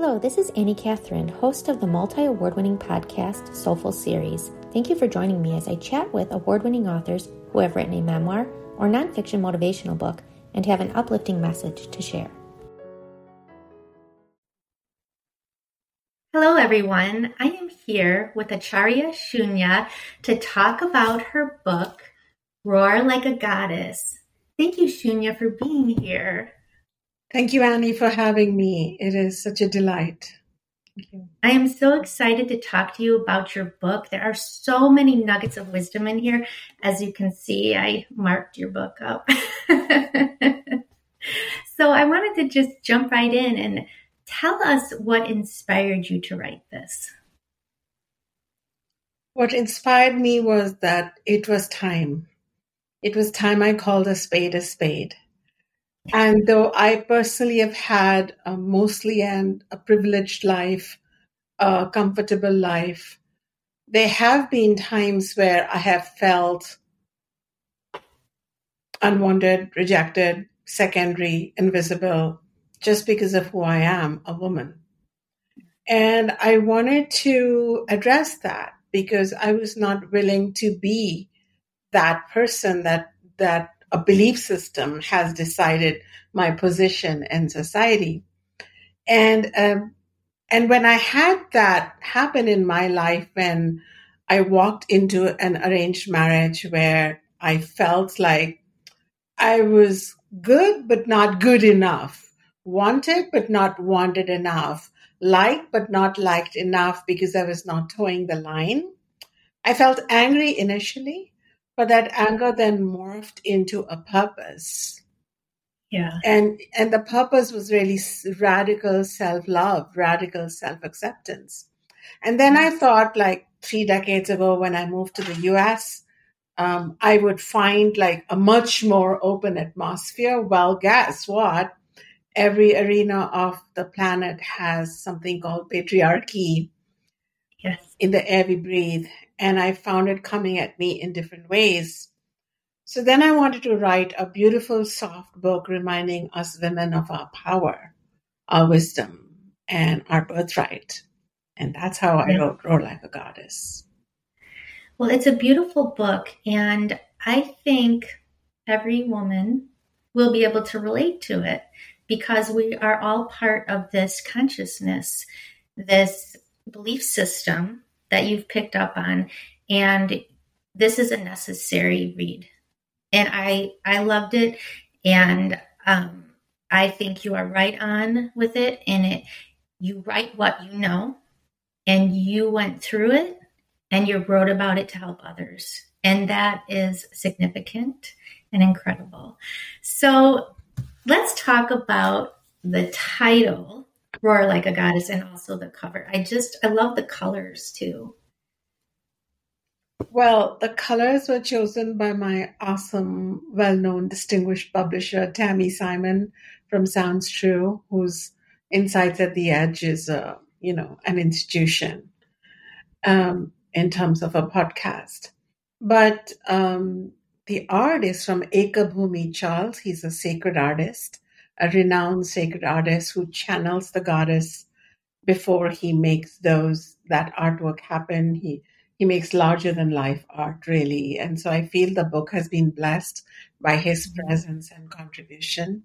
Hello, this is Annie Catherine, host of the multi award winning podcast Soulful Series. Thank you for joining me as I chat with award winning authors who have written a memoir or nonfiction motivational book and have an uplifting message to share. Hello, everyone. I am here with Acharya Shunya to talk about her book, Roar Like a Goddess. Thank you, Shunya, for being here. Thank you, Annie, for having me. It is such a delight. I am so excited to talk to you about your book. There are so many nuggets of wisdom in here. As you can see, I marked your book up. so I wanted to just jump right in and tell us what inspired you to write this. What inspired me was that it was time. It was time I called a spade a spade. And though I personally have had a mostly an, a privileged life, a comfortable life, there have been times where I have felt unwanted, rejected, secondary, invisible, just because of who I am, a woman. And I wanted to address that because I was not willing to be that person that that a belief system has decided my position in society. And um, and when I had that happen in my life, when I walked into an arranged marriage where I felt like I was good but not good enough, wanted but not wanted enough, liked but not liked enough because I was not toeing the line. I felt angry initially, but that anger then morphed into a purpose. Yeah. And and the purpose was really radical self-love, radical self-acceptance. And then I thought like 3 decades ago when I moved to the US, um, I would find like a much more open atmosphere. Well, guess what? Every arena of the planet has something called patriarchy yes. in the air we breathe and I found it coming at me in different ways. So then I wanted to write a beautiful, soft book reminding us women of our power, our wisdom, and our birthright. And that's how I wrote Roar Like a Goddess. Well, it's a beautiful book, and I think every woman will be able to relate to it because we are all part of this consciousness, this belief system that you've picked up on. And this is a necessary read. And I I loved it. And um, I think you are right on with it. And it you write what you know and you went through it and you wrote about it to help others. And that is significant and incredible. So let's talk about the title roar like a goddess and also the cover. I just I love the colors too. Well, the colors were chosen by my awesome, well-known, distinguished publisher Tami Simon from Sounds True, whose Insights at the Edge is a you know an institution um, in terms of a podcast. But um, the art is from Ekabhumi Charles. He's a sacred artist a renowned sacred artist who channels the goddess before he makes those that artwork happen. He he makes larger than life art really, and so I feel the book has been blessed by his mm-hmm. presence and contribution.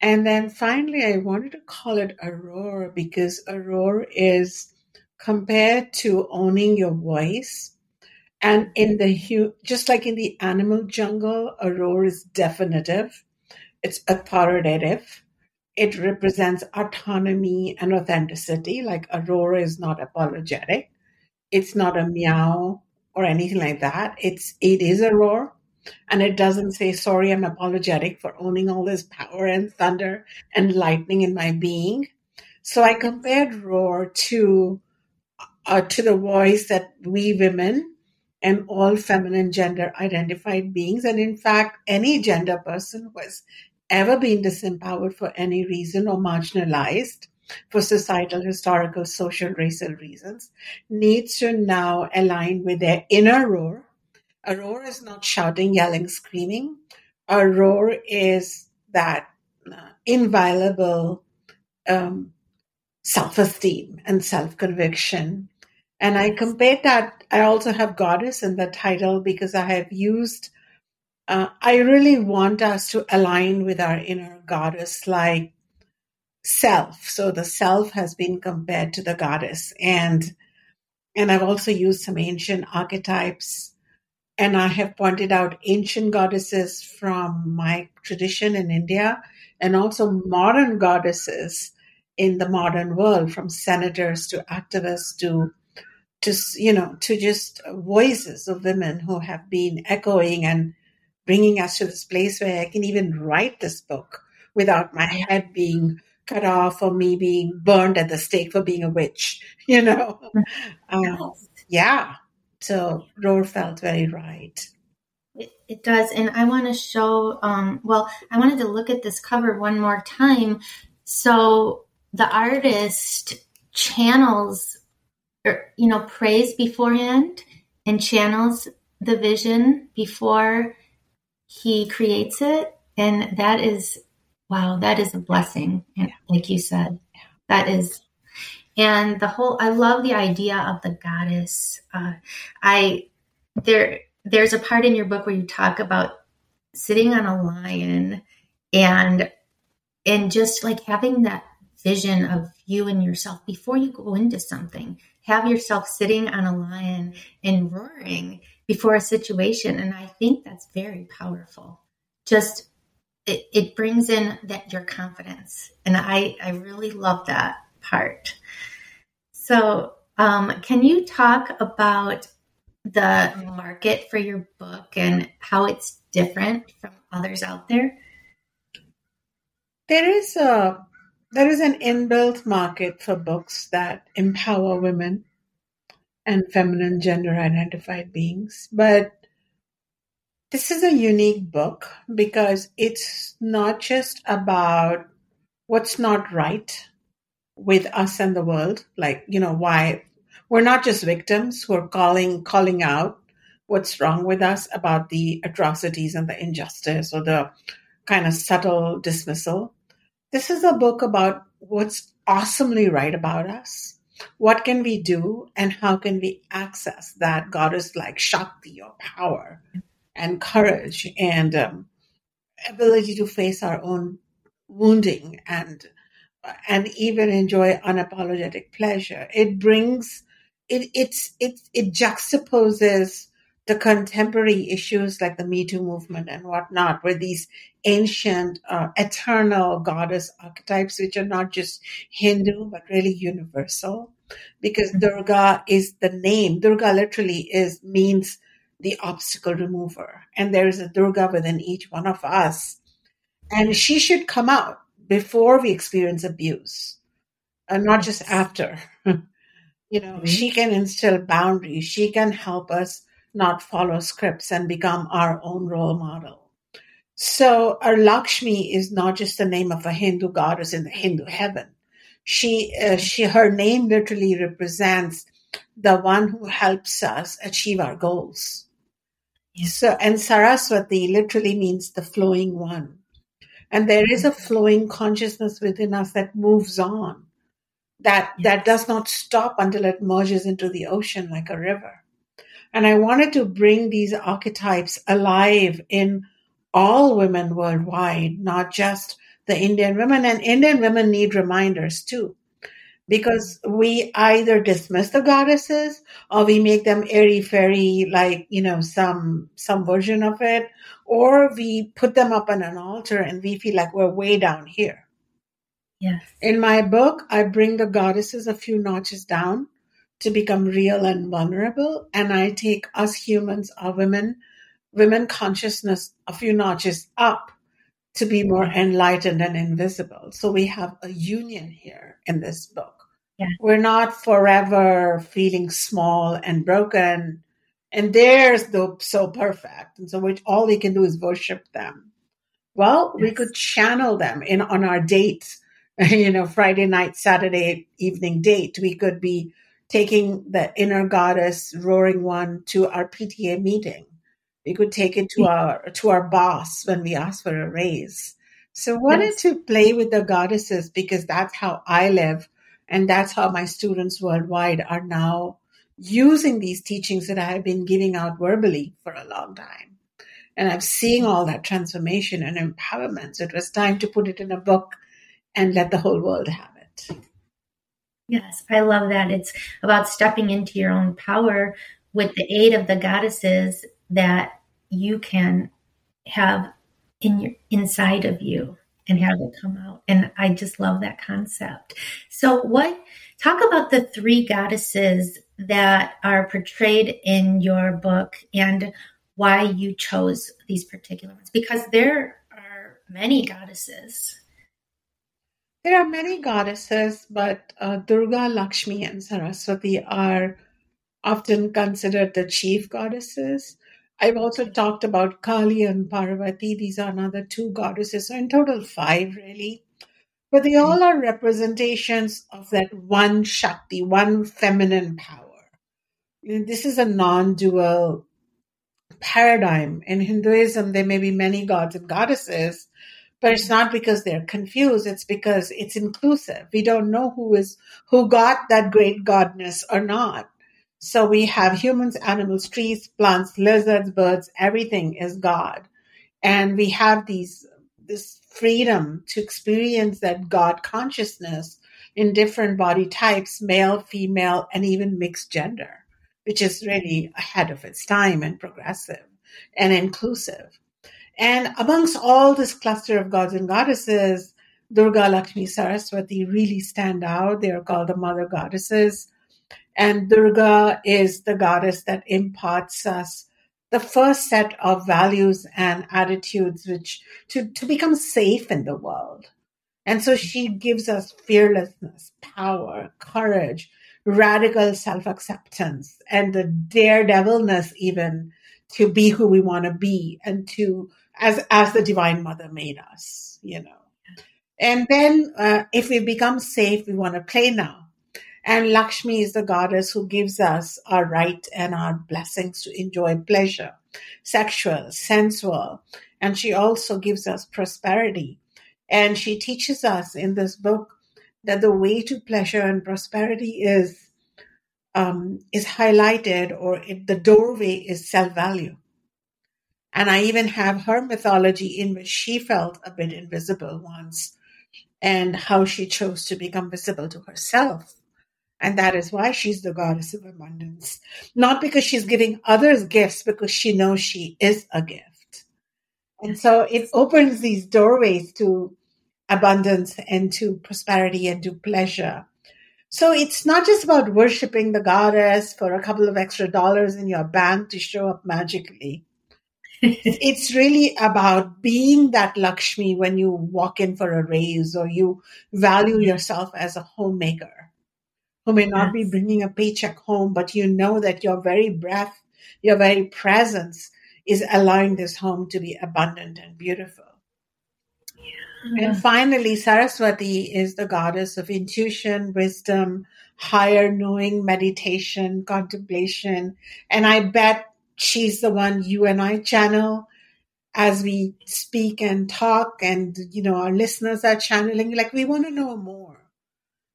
And then finally, I wanted to call it a roar because a roar is compared to owning your voice. And in the just like in the animal jungle, a roar is definitive it's authoritative. It represents autonomy and authenticity. Like a roar is not apologetic. It's not a meow or anything like that. It's it is a roar. And it doesn't say, sorry, I'm apologetic for owning all this power and thunder and lightning in my being. So I compared roar to uh, to the voice that we women and all feminine gender identified beings, and in fact, any gender person who has ever been disempowered for any reason or marginalized for societal, historical, social, racial reasons needs to now align with their inner roar. A roar is not shouting, yelling, screaming. A roar is that uh, inviolable um, self esteem and self conviction. And I compared that. I also have goddess in the title because I have used, uh, I really want us to align with our inner goddess like self. So the self has been compared to the goddess. And, and I've also used some ancient archetypes and I have pointed out ancient goddesses from my tradition in India and also modern goddesses in the modern world, from senators to activists to to you know to just voices of women who have been echoing and bringing us to this place where I can even write this book without my head being cut off or me being burned at the stake for being a witch, you know. Um, yeah. So Roar felt very right. It, it does. And I want to show, um, well, I wanted to look at this cover one more time. So the artist channels, or, er, you know, prays beforehand and channels the vision before he creates it. And that is, wow, that is a blessing. And like you said, that is and the whole i love the idea of the goddess uh, i there there's a part in your book where you talk about sitting on a lion and and just like having that vision of you and yourself before you go into something have yourself sitting on a lion and roaring before a situation. And i think that's very powerful. Just it, it brings in that your confidence. And i i really love that part. So um, can you talk about the market for your book and how it's different from others out there? There is a there is an inbuilt market for books that empower women and feminine gender identified beings, but this is a unique book because it's not just about what's not right with us and the world, like, you know, why we're not just victims who are calling calling out what's wrong with us about the atrocities and the injustice or the kind of subtle dismissal. This is a book about what's awesomely right about us. What can we do and how can we access that goddess like Shakti or power and courage and um, ability to face our own wounding and and even enjoy unapologetic pleasure. It brings it it's it it juxtaposes the contemporary issues like the Me Too movement and whatnot, where these ancient, uh, eternal goddess archetypes, which are not just Hindu, but really universal, because mm-hmm. Durga is the name. Durga literally is, means the obstacle remover. And there is a Durga within each one of us. And she should come out before we experience abuse and not just after. you know, mm-hmm. she can instill boundaries. She can help us not follow scripts and become our own role model. So our Lakshmi is not just the name of a Hindu goddess in the Hindu heaven. She, uh, she, her name literally represents the one who helps us achieve our goals. So, and Saraswati literally means the flowing one. And there is a flowing consciousness within us that moves on, that, that does not stop until it merges into the ocean like a river. And I wanted to bring these archetypes alive in all women worldwide, not just the Indian women. And Indian women need reminders too because we either dismiss the goddesses or we make them airy fairy like you know some some version of it or we put them up on an altar and we feel like we're way down here yes in my book i bring the goddesses a few notches down to become real and vulnerable and i take us humans our women women consciousness a few notches up to be more enlightened and invisible so we have a union here in this book yeah. We're not forever feeling small and broken. And there's the so perfect. And so we, all we can do is worship them. Well, yes. we could channel them in on our dates, you know, Friday night, Saturday evening date. We could be taking the inner goddess roaring one to our PTA meeting. We could take it to mm. our to our boss when we ask for a raise. So wanted yes. to play with the goddesses because that's how I live And that's how my students worldwide are now using these teachings that I have been giving out verbally for a long time. And I'm seeing all that transformation and empowerment. So it was time to put it in a book and let the whole world have it. Yes, I love that. It's about stepping into your own power with the aid of the goddesses that you can have in your inside of you and have it come out. And I just love that concept. So what talk about the three goddesses that are portrayed in your book and why you chose these particular ones because there are many goddesses. There are many goddesses, but uh, Durga, Lakshmi, and Saraswati are often considered the chief goddesses. I've also talked about Kali and Parvati. These are another two goddesses. So, in total, five really. But they all are representations of that one Shakti, one feminine power. This is a non dual paradigm. In Hinduism, there may be many gods and goddesses, but it's not because they're confused. It's because it's inclusive. We don't know who is, who got that great godness or not. So we have humans, animals, trees, plants, lizards, birds, everything is God. And we have these, this freedom to experience that God consciousness in different body types, male, female, and even mixed gender, which is really ahead of its time and progressive and inclusive. And amongst all this cluster of gods and goddesses, Durga, Lakshmi, Saraswati really stand out. They are called the mother goddesses. And Durga is the goddess that imparts us the first set of values and attitudes which to, to become safe in the world. And so she gives us fearlessness, power, courage, radical self acceptance, and the daredevilness even to be who we want to be and to as as the divine mother made us you know. And then uh, if we become safe we want to play now. And lakshmi is the goddess who gives us our right and our blessings to enjoy pleasure sexual sensual. And she also gives us prosperity. And she teaches us in this book that the way to pleasure and prosperity is um, is highlighted or the doorway is self value. And I even have her mythology in which she felt a bit invisible once and how she chose to become visible to herself. And that is why she's the goddess of abundance. Not because she's giving others gifts, because she knows she is a gift. And so it opens these doorways to abundance and to prosperity and to pleasure. So it's not just about worshiping the goddess for a couple of extra dollars in your bank to show up magically. It's really about being that Lakshmi when you walk in for a raise or you value mm-hmm. yourself as a homemaker who may not yes. be bringing a paycheck home, but you know that your very breath, your very presence is allowing this home to be abundant and beautiful. And finally, Saraswati is the goddess of intuition, wisdom, higher knowing, meditation, contemplation. And I bet she's the one you and I channel as we speak and talk and, you know, our listeners are channeling. Like we want to know more.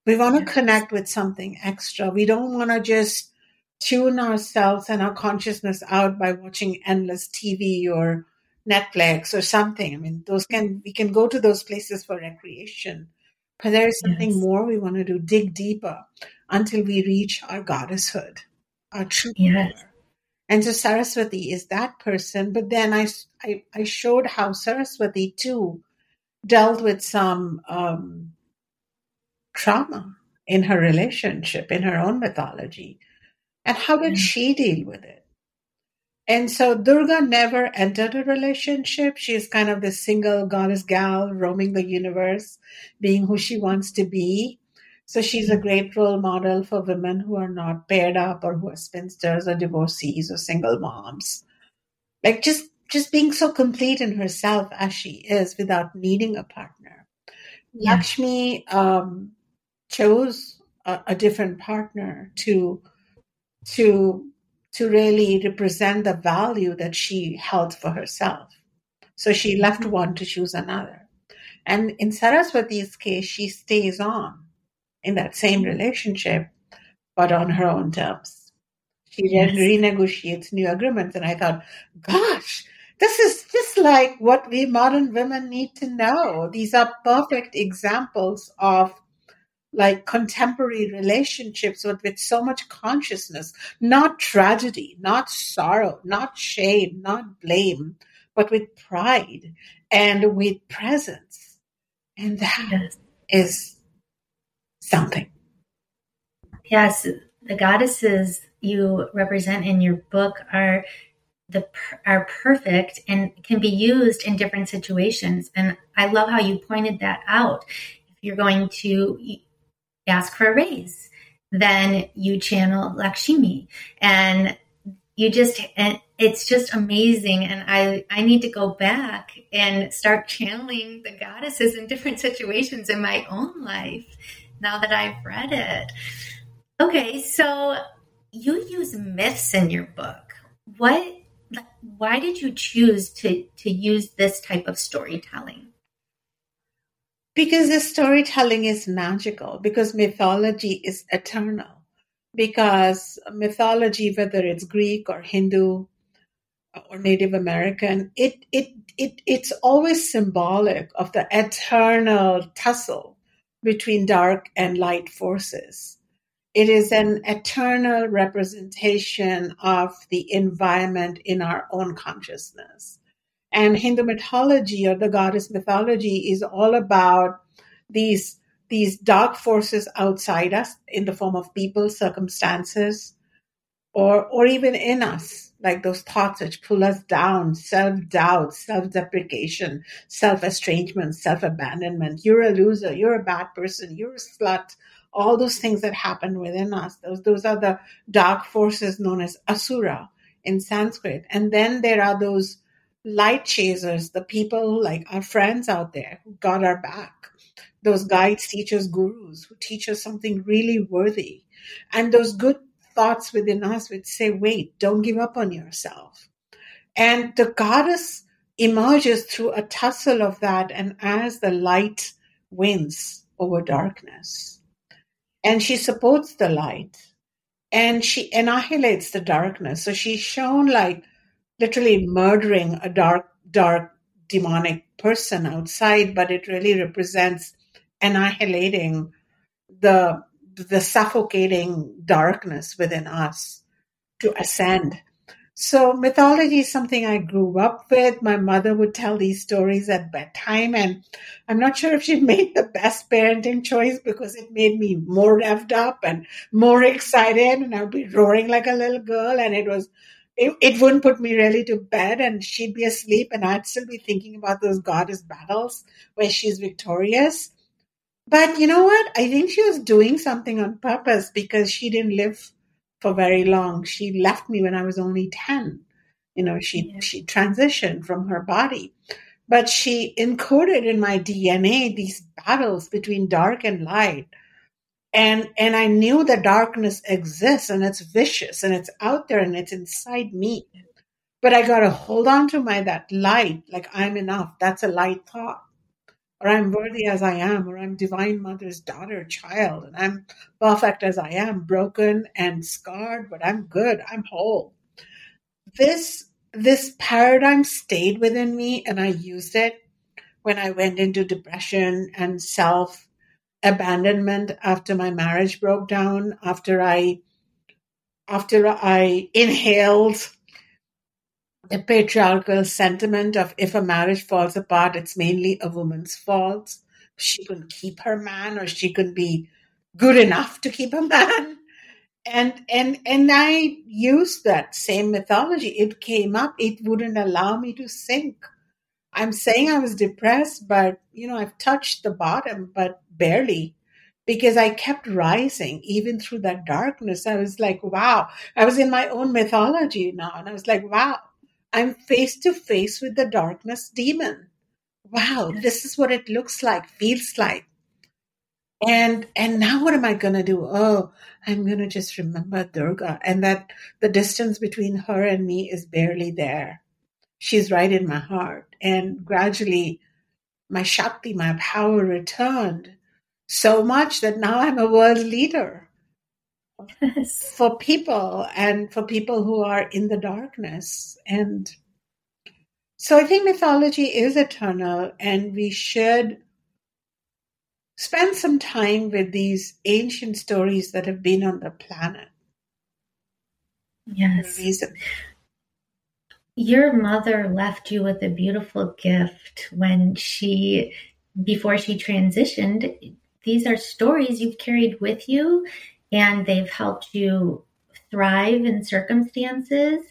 We want to yes. connect with something extra. We don't want to just tune ourselves and our consciousness out by watching endless TV or Netflix or something. I mean, those can we can go to those places for recreation, but there is something yes. more we want to do. Dig deeper until we reach our goddesshood, our true yes. power. And so Saraswati is that person. But then I, I, I showed how Saraswati too dealt with some um, trauma in her relationship, in her own mythology. And how did she deal with it? And so Durga never entered a relationship. She is kind of the single goddess gal roaming the universe, being who she wants to be. So she's a great role model for women who are not paired up or who are spinsters or divorcees or single moms. Like just just being so complete in herself as she is without needing a partner. Yeah. Lakshmi um, chose a, a different partner to to to really represent the value that she held for herself. So she left mm-hmm. one to choose another. And in Saraswati's case, she stays on in that same relationship, but on her own terms. She yes. renegotiates new agreements. And I thought, gosh, this is just like what we modern women need to know. These are perfect examples of like contemporary relationships with, with so much consciousness, not tragedy, not sorrow, not shame, not blame, but with pride and with presence. And that yes. is something. Yes, the goddesses you represent in your book are the are perfect and can be used in different situations. And I love how you pointed that out. If you're going to ask for a raise, then you channel Lakshmi, and you just and it's just amazing. And I I need to go back and start channeling the goddesses in different situations in my own life now that I've read it. Okay, so you use myths in your book. What why did you choose to to use this type of storytelling? Because the storytelling is magical, because mythology is eternal. Because mythology, whether it's Greek or Hindu or Native American, it it it it's always symbolic of the eternal tussle between dark and light forces it is an eternal representation of the environment in our own consciousness. And Hindu mythology or the goddess mythology is all about these, these dark forces outside us in the form of people, circumstances, or, or even in us, like those thoughts which pull us down, self-doubt, self-deprecation, self-estrangement, self-abandonment. You're a loser. You're a bad person. You're a slut all those things that happen within us. Those, those are the dark forces known as asura in Sanskrit. And then there are those light chasers, the people like our friends out there who got our back, those guides, teachers, gurus who teach us something really worthy. And those good thoughts within us would say, wait, don't give up on yourself. And the goddess emerges through a tussle of that and as the light wins over darkness and she supports the light and she annihilates the darkness. So she's shown like literally murdering a dark, dark demonic person outside, but it really represents annihilating the the suffocating darkness within us to ascend. So mythology is something I grew up with. My mother would tell these stories at bedtime and I'm not sure if she made the best parenting choice because it made me more revved up and more excited and I'd be roaring like a little girl and it was it, it wouldn't put me really to bed and she'd be asleep and I'd still be thinking about those goddess battles where she's victorious. But you know what? I think she was doing something on purpose because she didn't live for very long. She left me when I was only 10. You know, she, yeah. she transitioned from her body, but she encoded in my DNA these battles between dark and light. And, and I knew the darkness exists and it's vicious and it's out there and it's inside me. But I got to hold on to my, that light, like I'm enough. That's a light thought or I'm worthy as I am, or I'm divine mother's daughter, child, and I'm perfect as I am, broken and scarred, but I'm good, I'm whole. This this paradigm stayed within me and I used it when I went into depression and self abandonment after my marriage broke down, after I after I inhaled the patriarchal sentiment of if a marriage falls apart, it's mainly a woman's fault. She couldn't keep her man or she couldn't be good enough to keep a man. And and and I used that same mythology. It came up, it wouldn't allow me to sink. I'm saying I was depressed, but you know, I've touched the bottom, but barely because I kept rising even through that darkness. I was like, wow. I was in my own mythology now. And I was like, wow, I'm face to face with the darkness demon. Wow, this is what it looks like, feels like. And and now what am I gonna do? Oh, I'm gonna just remember Durga. And that the distance between her and me is barely there. She's right in my heart. And gradually my Shakti, my power returned. so much that now I'm a world leader Yes. for people and for people who are in the darkness. And so I think mythology is eternal and we should spend some time with these ancient stories that have been on the planet. Yes. Your mother left you with a beautiful gift when she, before she transitioned. These are stories you've carried with you, and they've helped you thrive in circumstances.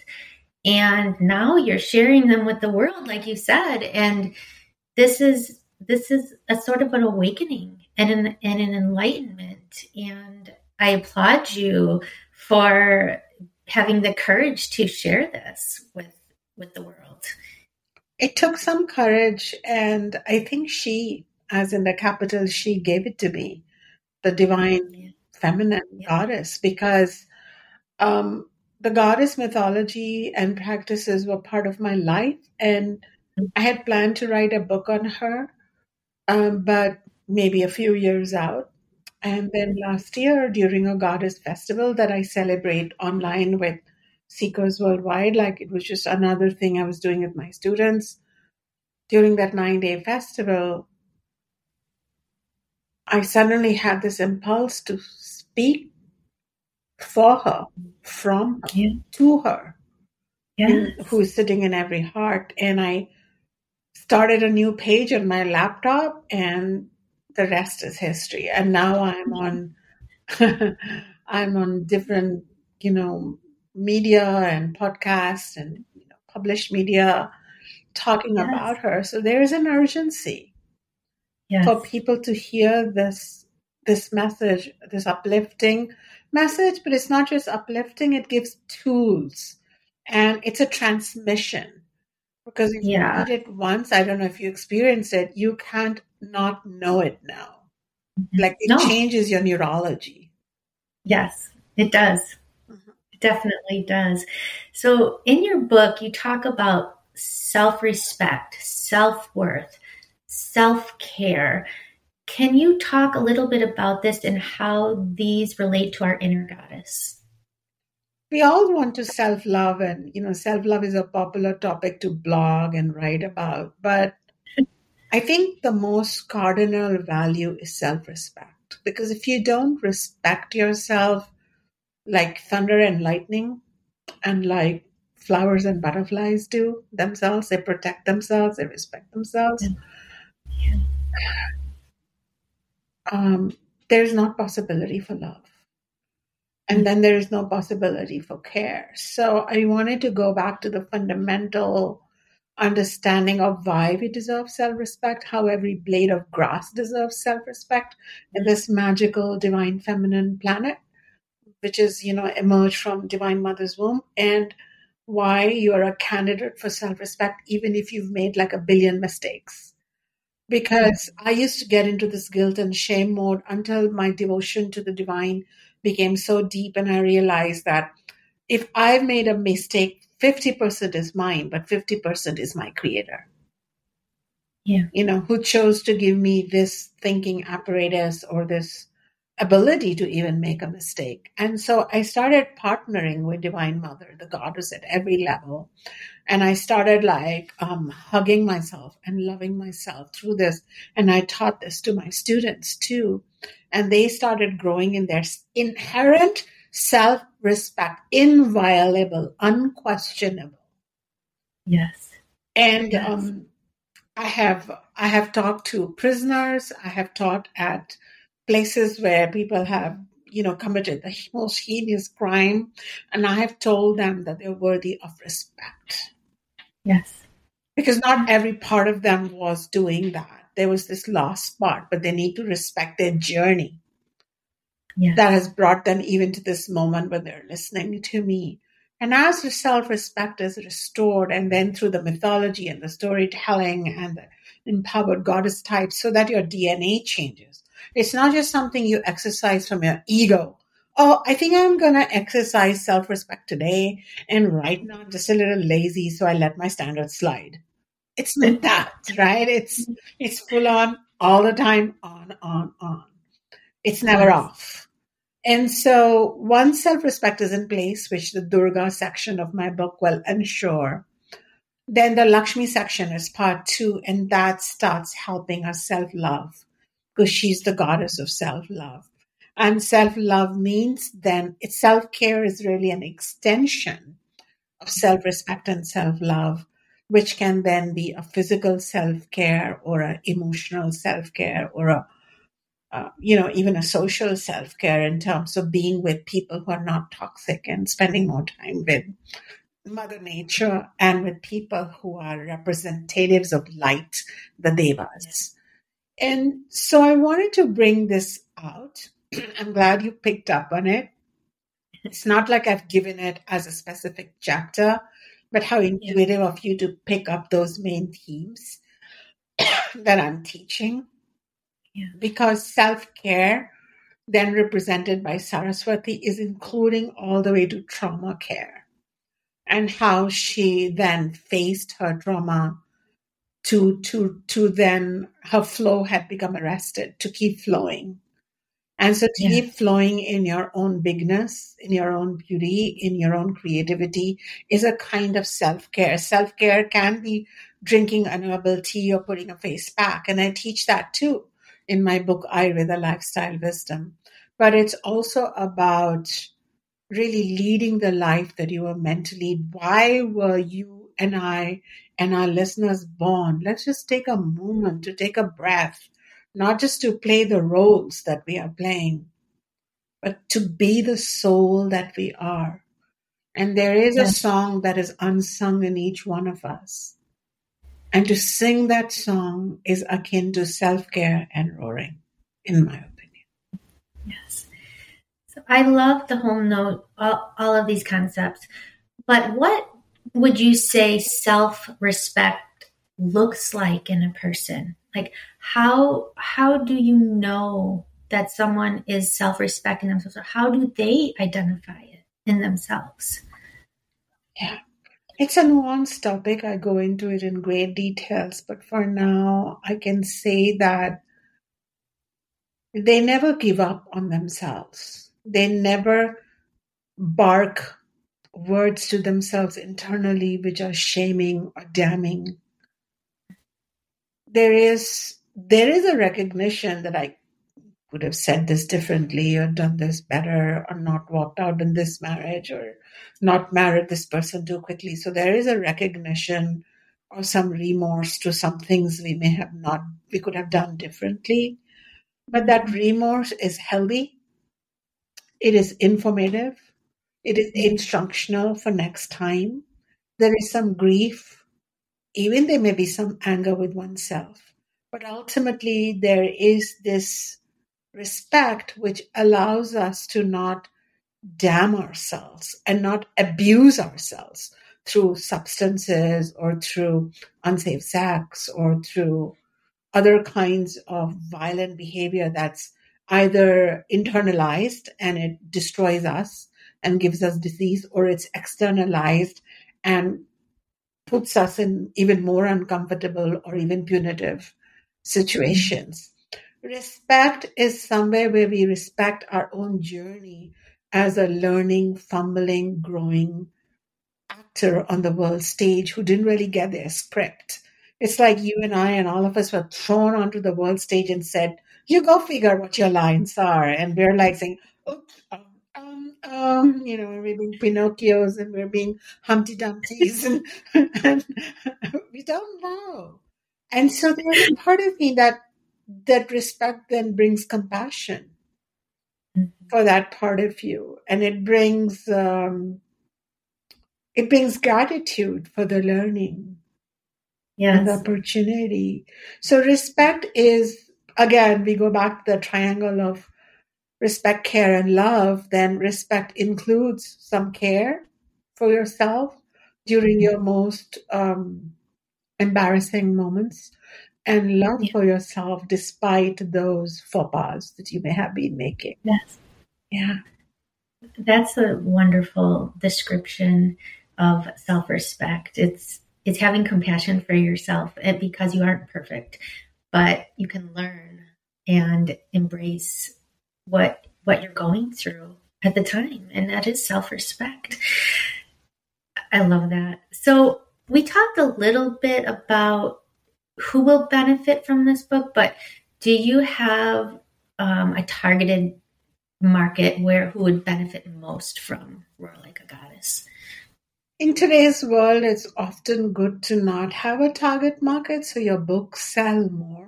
And now you're sharing them with the world, like you said. And this is this is a sort of an awakening and an and an enlightenment. And I applaud you for having the courage to share this with with the world. It took some courage, and I think she, as in the capital, she gave it to me, the divine. Feminine Yeah. goddess, because um, the goddess mythology and practices were part of my life. And I had planned to write a book on her, um, but maybe a few years out. And then last year, during a goddess festival that I celebrate online with Seekers Worldwide, like it was just another thing I was doing with my students. During that nine day festival, I suddenly had this impulse to speak for her, from her, Yeah. to her, Yeah. who is sitting in every heart. And I started a new page on my laptop, and the rest is history. And now I'm mm-hmm. on, I'm on different, you know, media and podcasts and you know, published media talking Yes. about her. So there is an urgency Yes. for people to hear this this message, this uplifting message, but it's not just uplifting, it gives tools and it's a transmission. Because if Yeah. you read it once, I don't know if you experience it, you can't not know it now. Like it No. changes your neurology. Yes, it does. Mhm. It definitely does. So, in your book, you talk about self respect, self worth, self care. Can you talk a little bit about this and how these relate to our inner goddess? We all want to self love, and you know, self love is a popular topic to blog and write about. But I think the most cardinal value is self respect. Because if you don't respect yourself, like thunder and lightning, and like flowers and butterflies do themselves, they protect themselves, they respect themselves. Yeah. Um, there's not possibility for love. And then there is no possibility for care. So I wanted to go back to the fundamental understanding of why we deserve self respect, how every blade of grass deserves self respect in this magical divine feminine planet, which is, you know, emerged from divine mother's womb, and why you are a candidate for self respect, even if you've made like a billion mistakes. Because I used to get into this guilt and shame mode until my devotion to the divine became so deep, and I realized that if I've made a mistake, 50% is mine, but 50% is my creator. Yeah. You know, who chose to give me this thinking apparatus or this ability to even make a mistake. And so I started partnering with Divine Mother, the goddess at every level. And I started like um, hugging myself and loving myself through this. And I taught this to my students too. And they started growing in their inherent self respect, inviolable, unquestionable. Yes. And Yes. um, I have I have talked to prisoners. I have taught at places where people have you know committed the most heinous crime, and I have told them that they're worthy of respect Yes. because not every part of them was doing that. There was this lost part, but they need to respect their journey Yes. that has brought them even to this moment where they're listening to me. And as the self respect is restored, and then through the mythology and the storytelling and the empowered goddess type, so that your DNA changes. It's not just something you exercise from your ego. Oh, I think I'm going to exercise self respect today. And right now I'm just a little lazy, so I let my standards slide. It's mm-hmm. not that, right? It's, it's full on all the time, on, on, on. It's never yes. off. And so once self-respect is in place, which the Durga section of my book will ensure, then the Lakshmi section is part two, and that starts helping us self-love because she's the goddess of self-love. And self-love means then self-care is really an extension of self-respect and self-love, which can then be a physical self-care or an emotional self-care or a uh, you know, even a social self care in terms of being with people who are not toxic and spending more time with Mother Nature and with people who are representatives of light, the Devas. And so I wanted to bring this out. I'm glad you picked up on it. It's not like I've given it as a specific chapter, but how intuitive of you to pick up those main themes that I'm teaching. Yeah. Because self care, then represented by Saraswati, is including all the way to trauma care and how she then faced her trauma to to to then her flow had become arrested to keep flowing and so to yeah. keep flowing in your own bigness in your own beauty in your own creativity is a kind of self-care self-care can be drinking an herbal tea or putting a face pack and i teach that too in my book, Ayurveda Lifestyle Wisdom. But it's also about really leading the life that you were meant to lead. Why were you and I and our listeners born? Let's just take a moment to take a breath, not just to play the roles that we are playing, but to be the soul that we are. And there is yes. a song that is unsung in each one of us. And to sing that song is akin to self care and roaring, in my opinion. Yes. So I love the whole note, all, all of these concepts. But what would you say self respect looks like in a person? Like how how do you know that someone is self respecting themselves or how do they identify it in themselves? Yeah. It's a nuanced topic. I go into it in great details, but for now, I can say that they never give up on themselves. They never bark words to themselves internally which are shaming or damning. There is there is a recognition that I would have said this differently or done this better or not walked out in this marriage or not married this person too quickly. So there is a recognition or some remorse to some things we may have not, we could have done differently. But that mm-hmm. remorse is healthy. It is informative. It is mm-hmm. instructional for next time. There is some grief. Even there may be some anger with oneself. But ultimately, there is this respect which allows us to not damn ourselves and not abuse ourselves through substances or through unsafe sex or through other kinds of violent behavior that's either internalized and it destroys us and gives us disease or it's externalized and puts us in even more uncomfortable or even punitive situations. Respect is somewhere where we respect our own journey as a learning, fumbling, growing actor on the world stage who didn't really get their script. It's like you and I and all of us were thrown onto the world stage and said, you go figure what your lines are. And we're like saying, oops, um, um, you know, we're being Pinocchios and we're being Humpty Dumptys and, and we don't know. And so there's a part of me that that respect then brings compassion mm-hmm. for that part of you and it brings um, it brings gratitude for the learning yes. and the opportunity so respect is again we go back to the triangle of respect care and love then respect includes some care for yourself during your most um, embarrassing moments and love yeah. for yourself despite those faux pas that you may have been making. Yes. Yeah. That's a wonderful description of self-respect. It's it's having compassion for yourself and because you aren't perfect, but you can learn and embrace what what you're going through at the time and that is self-respect. I love that. So we talked a little bit about who will benefit from this book but do you have um, a targeted market where who would benefit most from roar like a goddess? In today's world it's often good to not have a target market so your books sell more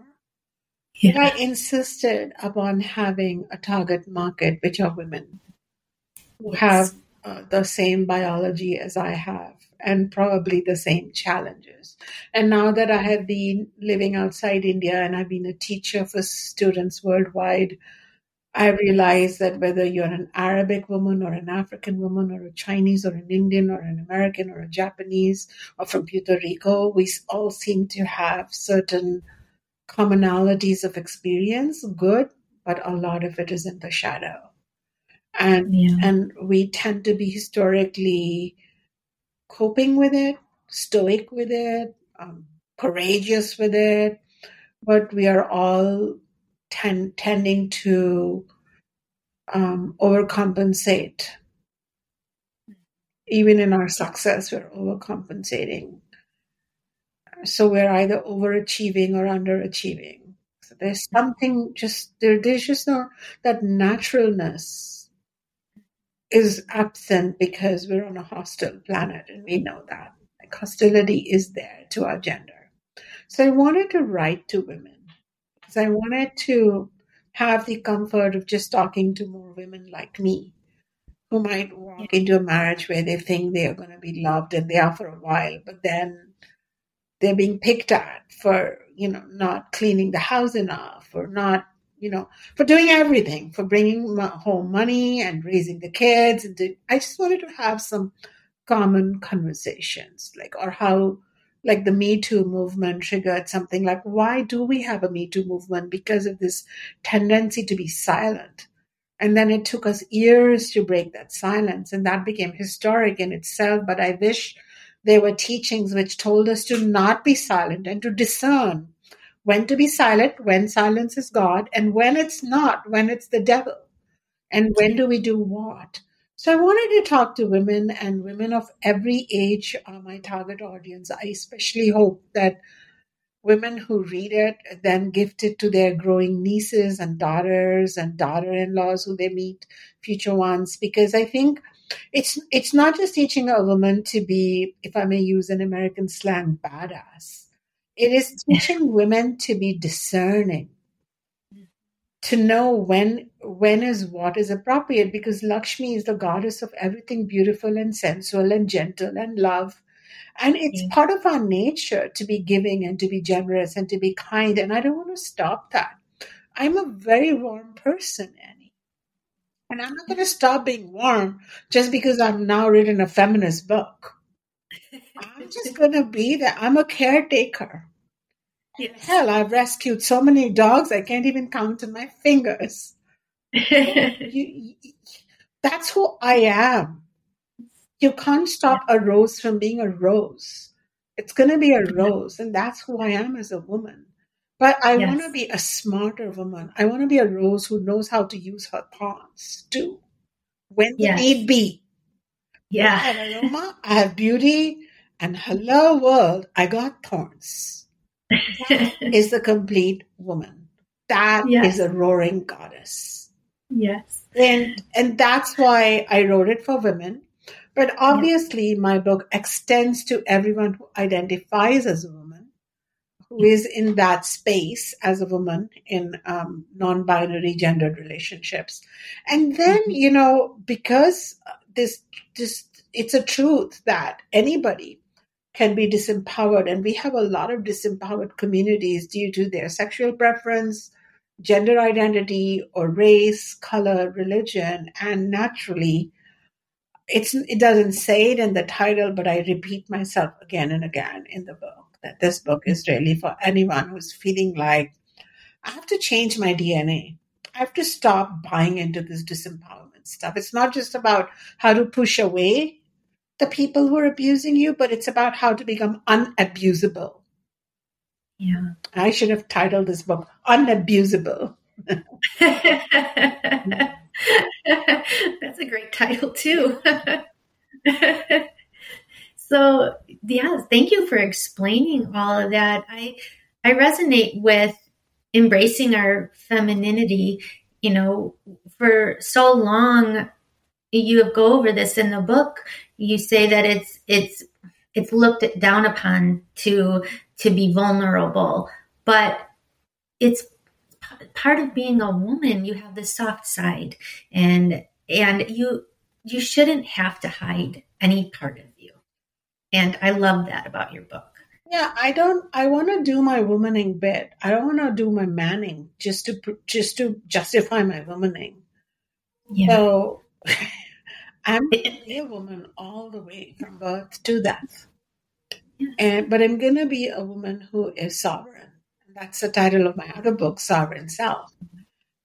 yeah. I insisted upon having a target market, which are women who have uh, the same biology as I have and probably the same challenges. And now that I have been living outside India and I've been a teacher for students worldwide, I realize that whether you're an Arabic woman or an African woman or a Chinese or an Indian or an American or a Japanese or from Puerto Rico, we all seem to have certain commonalities of experience, good, but a lot of it is in the shadow. And yeah. and we tend to be historically coping with it, stoic with it, um, courageous with it, but we are all ten, tending to um, overcompensate. Even in our success, we're overcompensating so we're either overachieving or underachieving. So there's something just there. There's just no that naturalness is absent because we're on a hostile planet, and we know that. Like hostility is there to our gender. So I wanted to write to women because I wanted to have the comfort of just talking to more women like me who might walk into a marriage where they think they are going to be loved and they are for a while, but then they're being picked at for you know not cleaning the house enough or not you know for doing everything for bringing home money and raising the kids and i just wanted to have some common conversations like or how like the me too movement triggered something like why do we have a me too movement? Because of this tendency to be silent. And then it took us years to break that silence and that became historic in itself but i wish there were teachings which told us to not be silent and to discern when to be silent, when silence is God, and when it's not, when it's the devil. And when do we do what? So I wanted to talk to women, and women of every age are my target audience. I especially hope that women who read it then gift it to their growing nieces and daughters and daughter in laws who they meet, future ones, because I think it's it's not just teaching a woman to be, if I may use an American slang, badass. It is teaching women to be discerning, to know when when is what is appropriate, because Lakshmi is the goddess of everything beautiful and sensual and gentle and love. And it's part of our nature to be giving and to be generous and to be kind. And I don't want to stop that. I'm a very warm person, and I'm not going to stop being warm just because I've now written a feminist book. I'm just going to be that. I'm a caretaker. Yes. Hell, I've rescued so many dogs, I can't even count on my fingers. you, that's who I am. You can't stop a rose from being a rose. It's going to be a rose, and that's who I am as a woman. But I yes. want to be a smarter woman. I want to be a rose who knows how to use her thorns too, when yes. need be. Yeah. I have aroma, I have beauty, and hello world, I got thorns. That is the complete woman. That yes. is a roaring goddess. Yes. And and that's why I wrote it for women. But obviously, my book extends to everyone who identifies as a woman who is in that space as a woman in um, non-binary gendered relationships and then mm-hmm. you know because this this it's a truth that anybody can be disempowered and we have a lot of disempowered communities due to their sexual preference gender identity or race color religion and naturally it's it doesn't say it in the title but i repeat myself again and again in the book that this book is really for anyone who's feeling like, I have to change my DNA. I have to stop buying into this disempowerment stuff. It's not just about how to push away the people who are abusing you, but it's about how to become unabusable. Yeah. I should have titled this book Unabusable That's a great title, too. so, yeah, thank you for explaining all of that. I I resonate with embracing our femininity. You know, for so long, you go over this in the book. You say that it's it's it's looked down upon to to be vulnerable, but it's part of being a woman. You have the soft side, and and you you shouldn't have to hide any part of. And I love that about your book. Yeah, I don't. I want to do my womaning bit. I don't want to do my manning just to just to justify my womaning. Yeah. So I'm a woman all the way from birth to death. Yeah. And but I'm gonna be a woman who is sovereign. That's the title of my other book, Sovereign Self.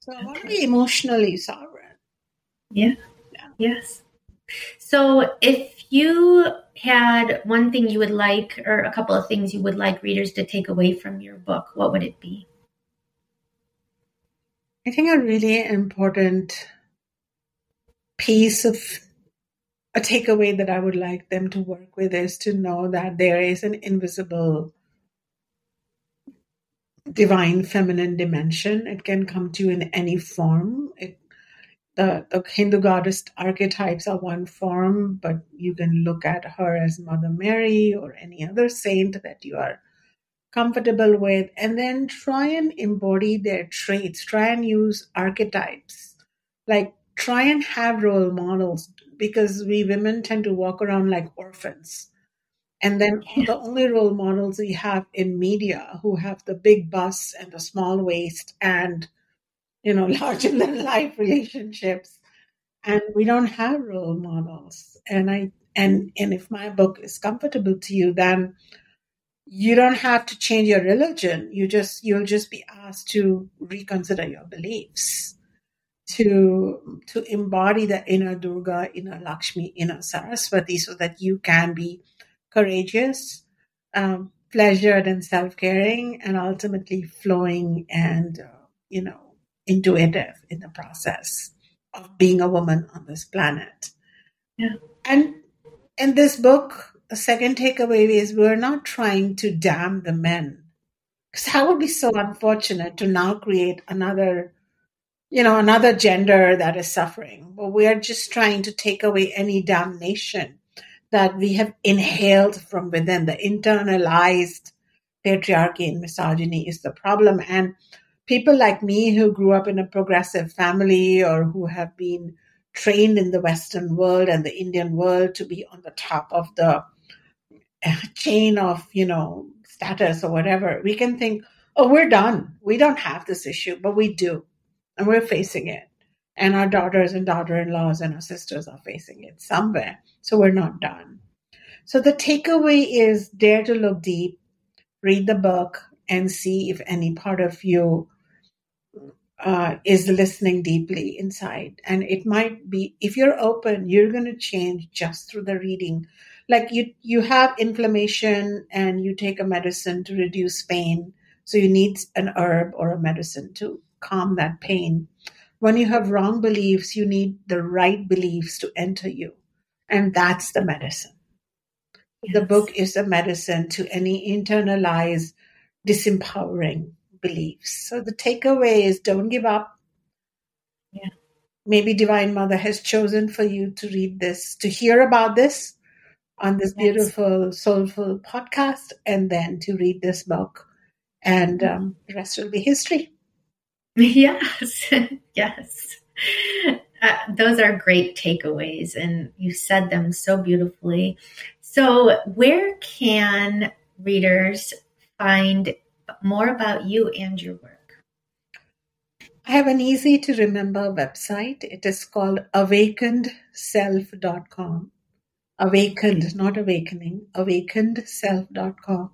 So I want to be emotionally sovereign. Yeah. yeah. Yes. So if you had one thing you would like, or a couple of things you would like readers to take away from your book, what would it be? I think a really important piece of a takeaway that I would like them to work with is to know that there is an invisible divine feminine dimension. It can come to you in any form. It, the, the Hindu goddess archetypes are one form, but you can look at her as Mother Mary or any other saint that you are comfortable with, and then try and embody their traits. Try and use archetypes. Like, try and have role models because we women tend to walk around like orphans. And then the only role models we have in media who have the big bus and the small waist and, you know, larger than life relationships. And we don't have role models. And I, and, and if my book is comfortable to you, then you don't have to change your religion. You just, you'll just be asked to reconsider your beliefs to to embody the inner Durga, inner Lakshmi, inner Saraswati, so that you can be courageous, um, pleasured, and self-caring, and ultimately flowing and uh, you know intuitive in the process of being a woman on this planet. Yeah, and in this book, the second takeaway is we're not trying to damn the men, because that would be so unfortunate to now create another you know, another gender that is suffering. But we are just trying to take away any damnation that we have inhaled from within. The internalized patriarchy and misogyny is the problem. And people like me who grew up in a progressive family or who have been trained in the Western world and the Indian world to be on the top of the chain of, you know, status or whatever, we can think, oh, we're done. We don't have this issue, but we do and we're facing it. And our daughters and daughter in laws and our sisters are facing it somewhere. So we're not done. So the takeaway is dare to look deep, read the book, and see if any part of you uh, is listening deeply inside. And it might be, if you're open, you're going to change just through the reading. Like you, you have inflammation and you take a medicine to reduce pain. So you need an herb or a medicine to calm that pain. When you have wrong beliefs, you need the right beliefs to enter you. And that's the medicine. Yes. The book is a medicine to any internalized, disempowering beliefs. So the takeaway is don't give up. Yeah. Maybe Divine Mother has chosen for you to read this, to hear about this on this yes. beautiful, soulful podcast, and then to read this book. And um, the rest will be history. Yes, yes. Uh, those are great takeaways, and you said them so beautifully. So, where can readers find more about you and your work? I have an easy to remember website. It is called awakenedself.com. Awakened, not awakening, awakenedself.com.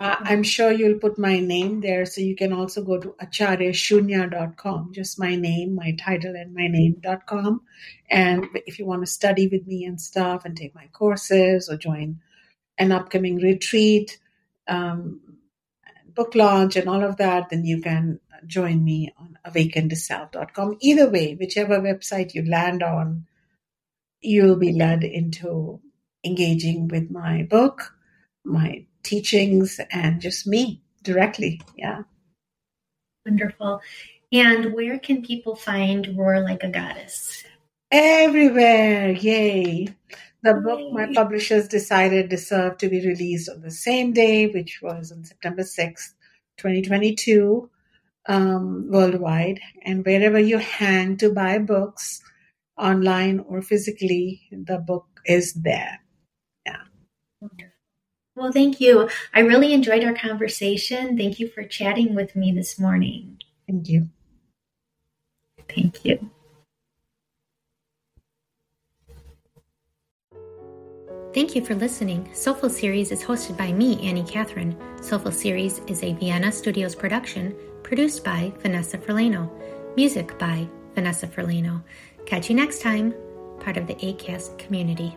Uh, I'm sure you'll put my name there, so you can also go to acharyashunya.com, just my name, my title, and my name.com. And if you want to study with me and stuff and take my courses or join an upcoming retreat, um, book launch, and all of that, then you can join me on awakenedself.com. Either way, whichever website you land on, you'll be led into engaging with my book, my teachings, and just me directly. Yeah. Wonderful. And where can people find Roar Like a Goddess? Everywhere. Yay. The book my publishers decided deserved to be released on the same day, which was on September 6th, 2022, um, worldwide. And wherever you hang to buy books, online or physically, the book is there. Yeah. Well, thank you. I really enjoyed our conversation. Thank you for chatting with me this morning. Thank you. Thank you. Thank you for listening. Soulful Series is hosted by me, Annie Catherine. Soulful Series is a Vienna Studios production produced by Vanessa Ferlano. Music by Vanessa Ferlano. Catch you next time, part of the ACAST community.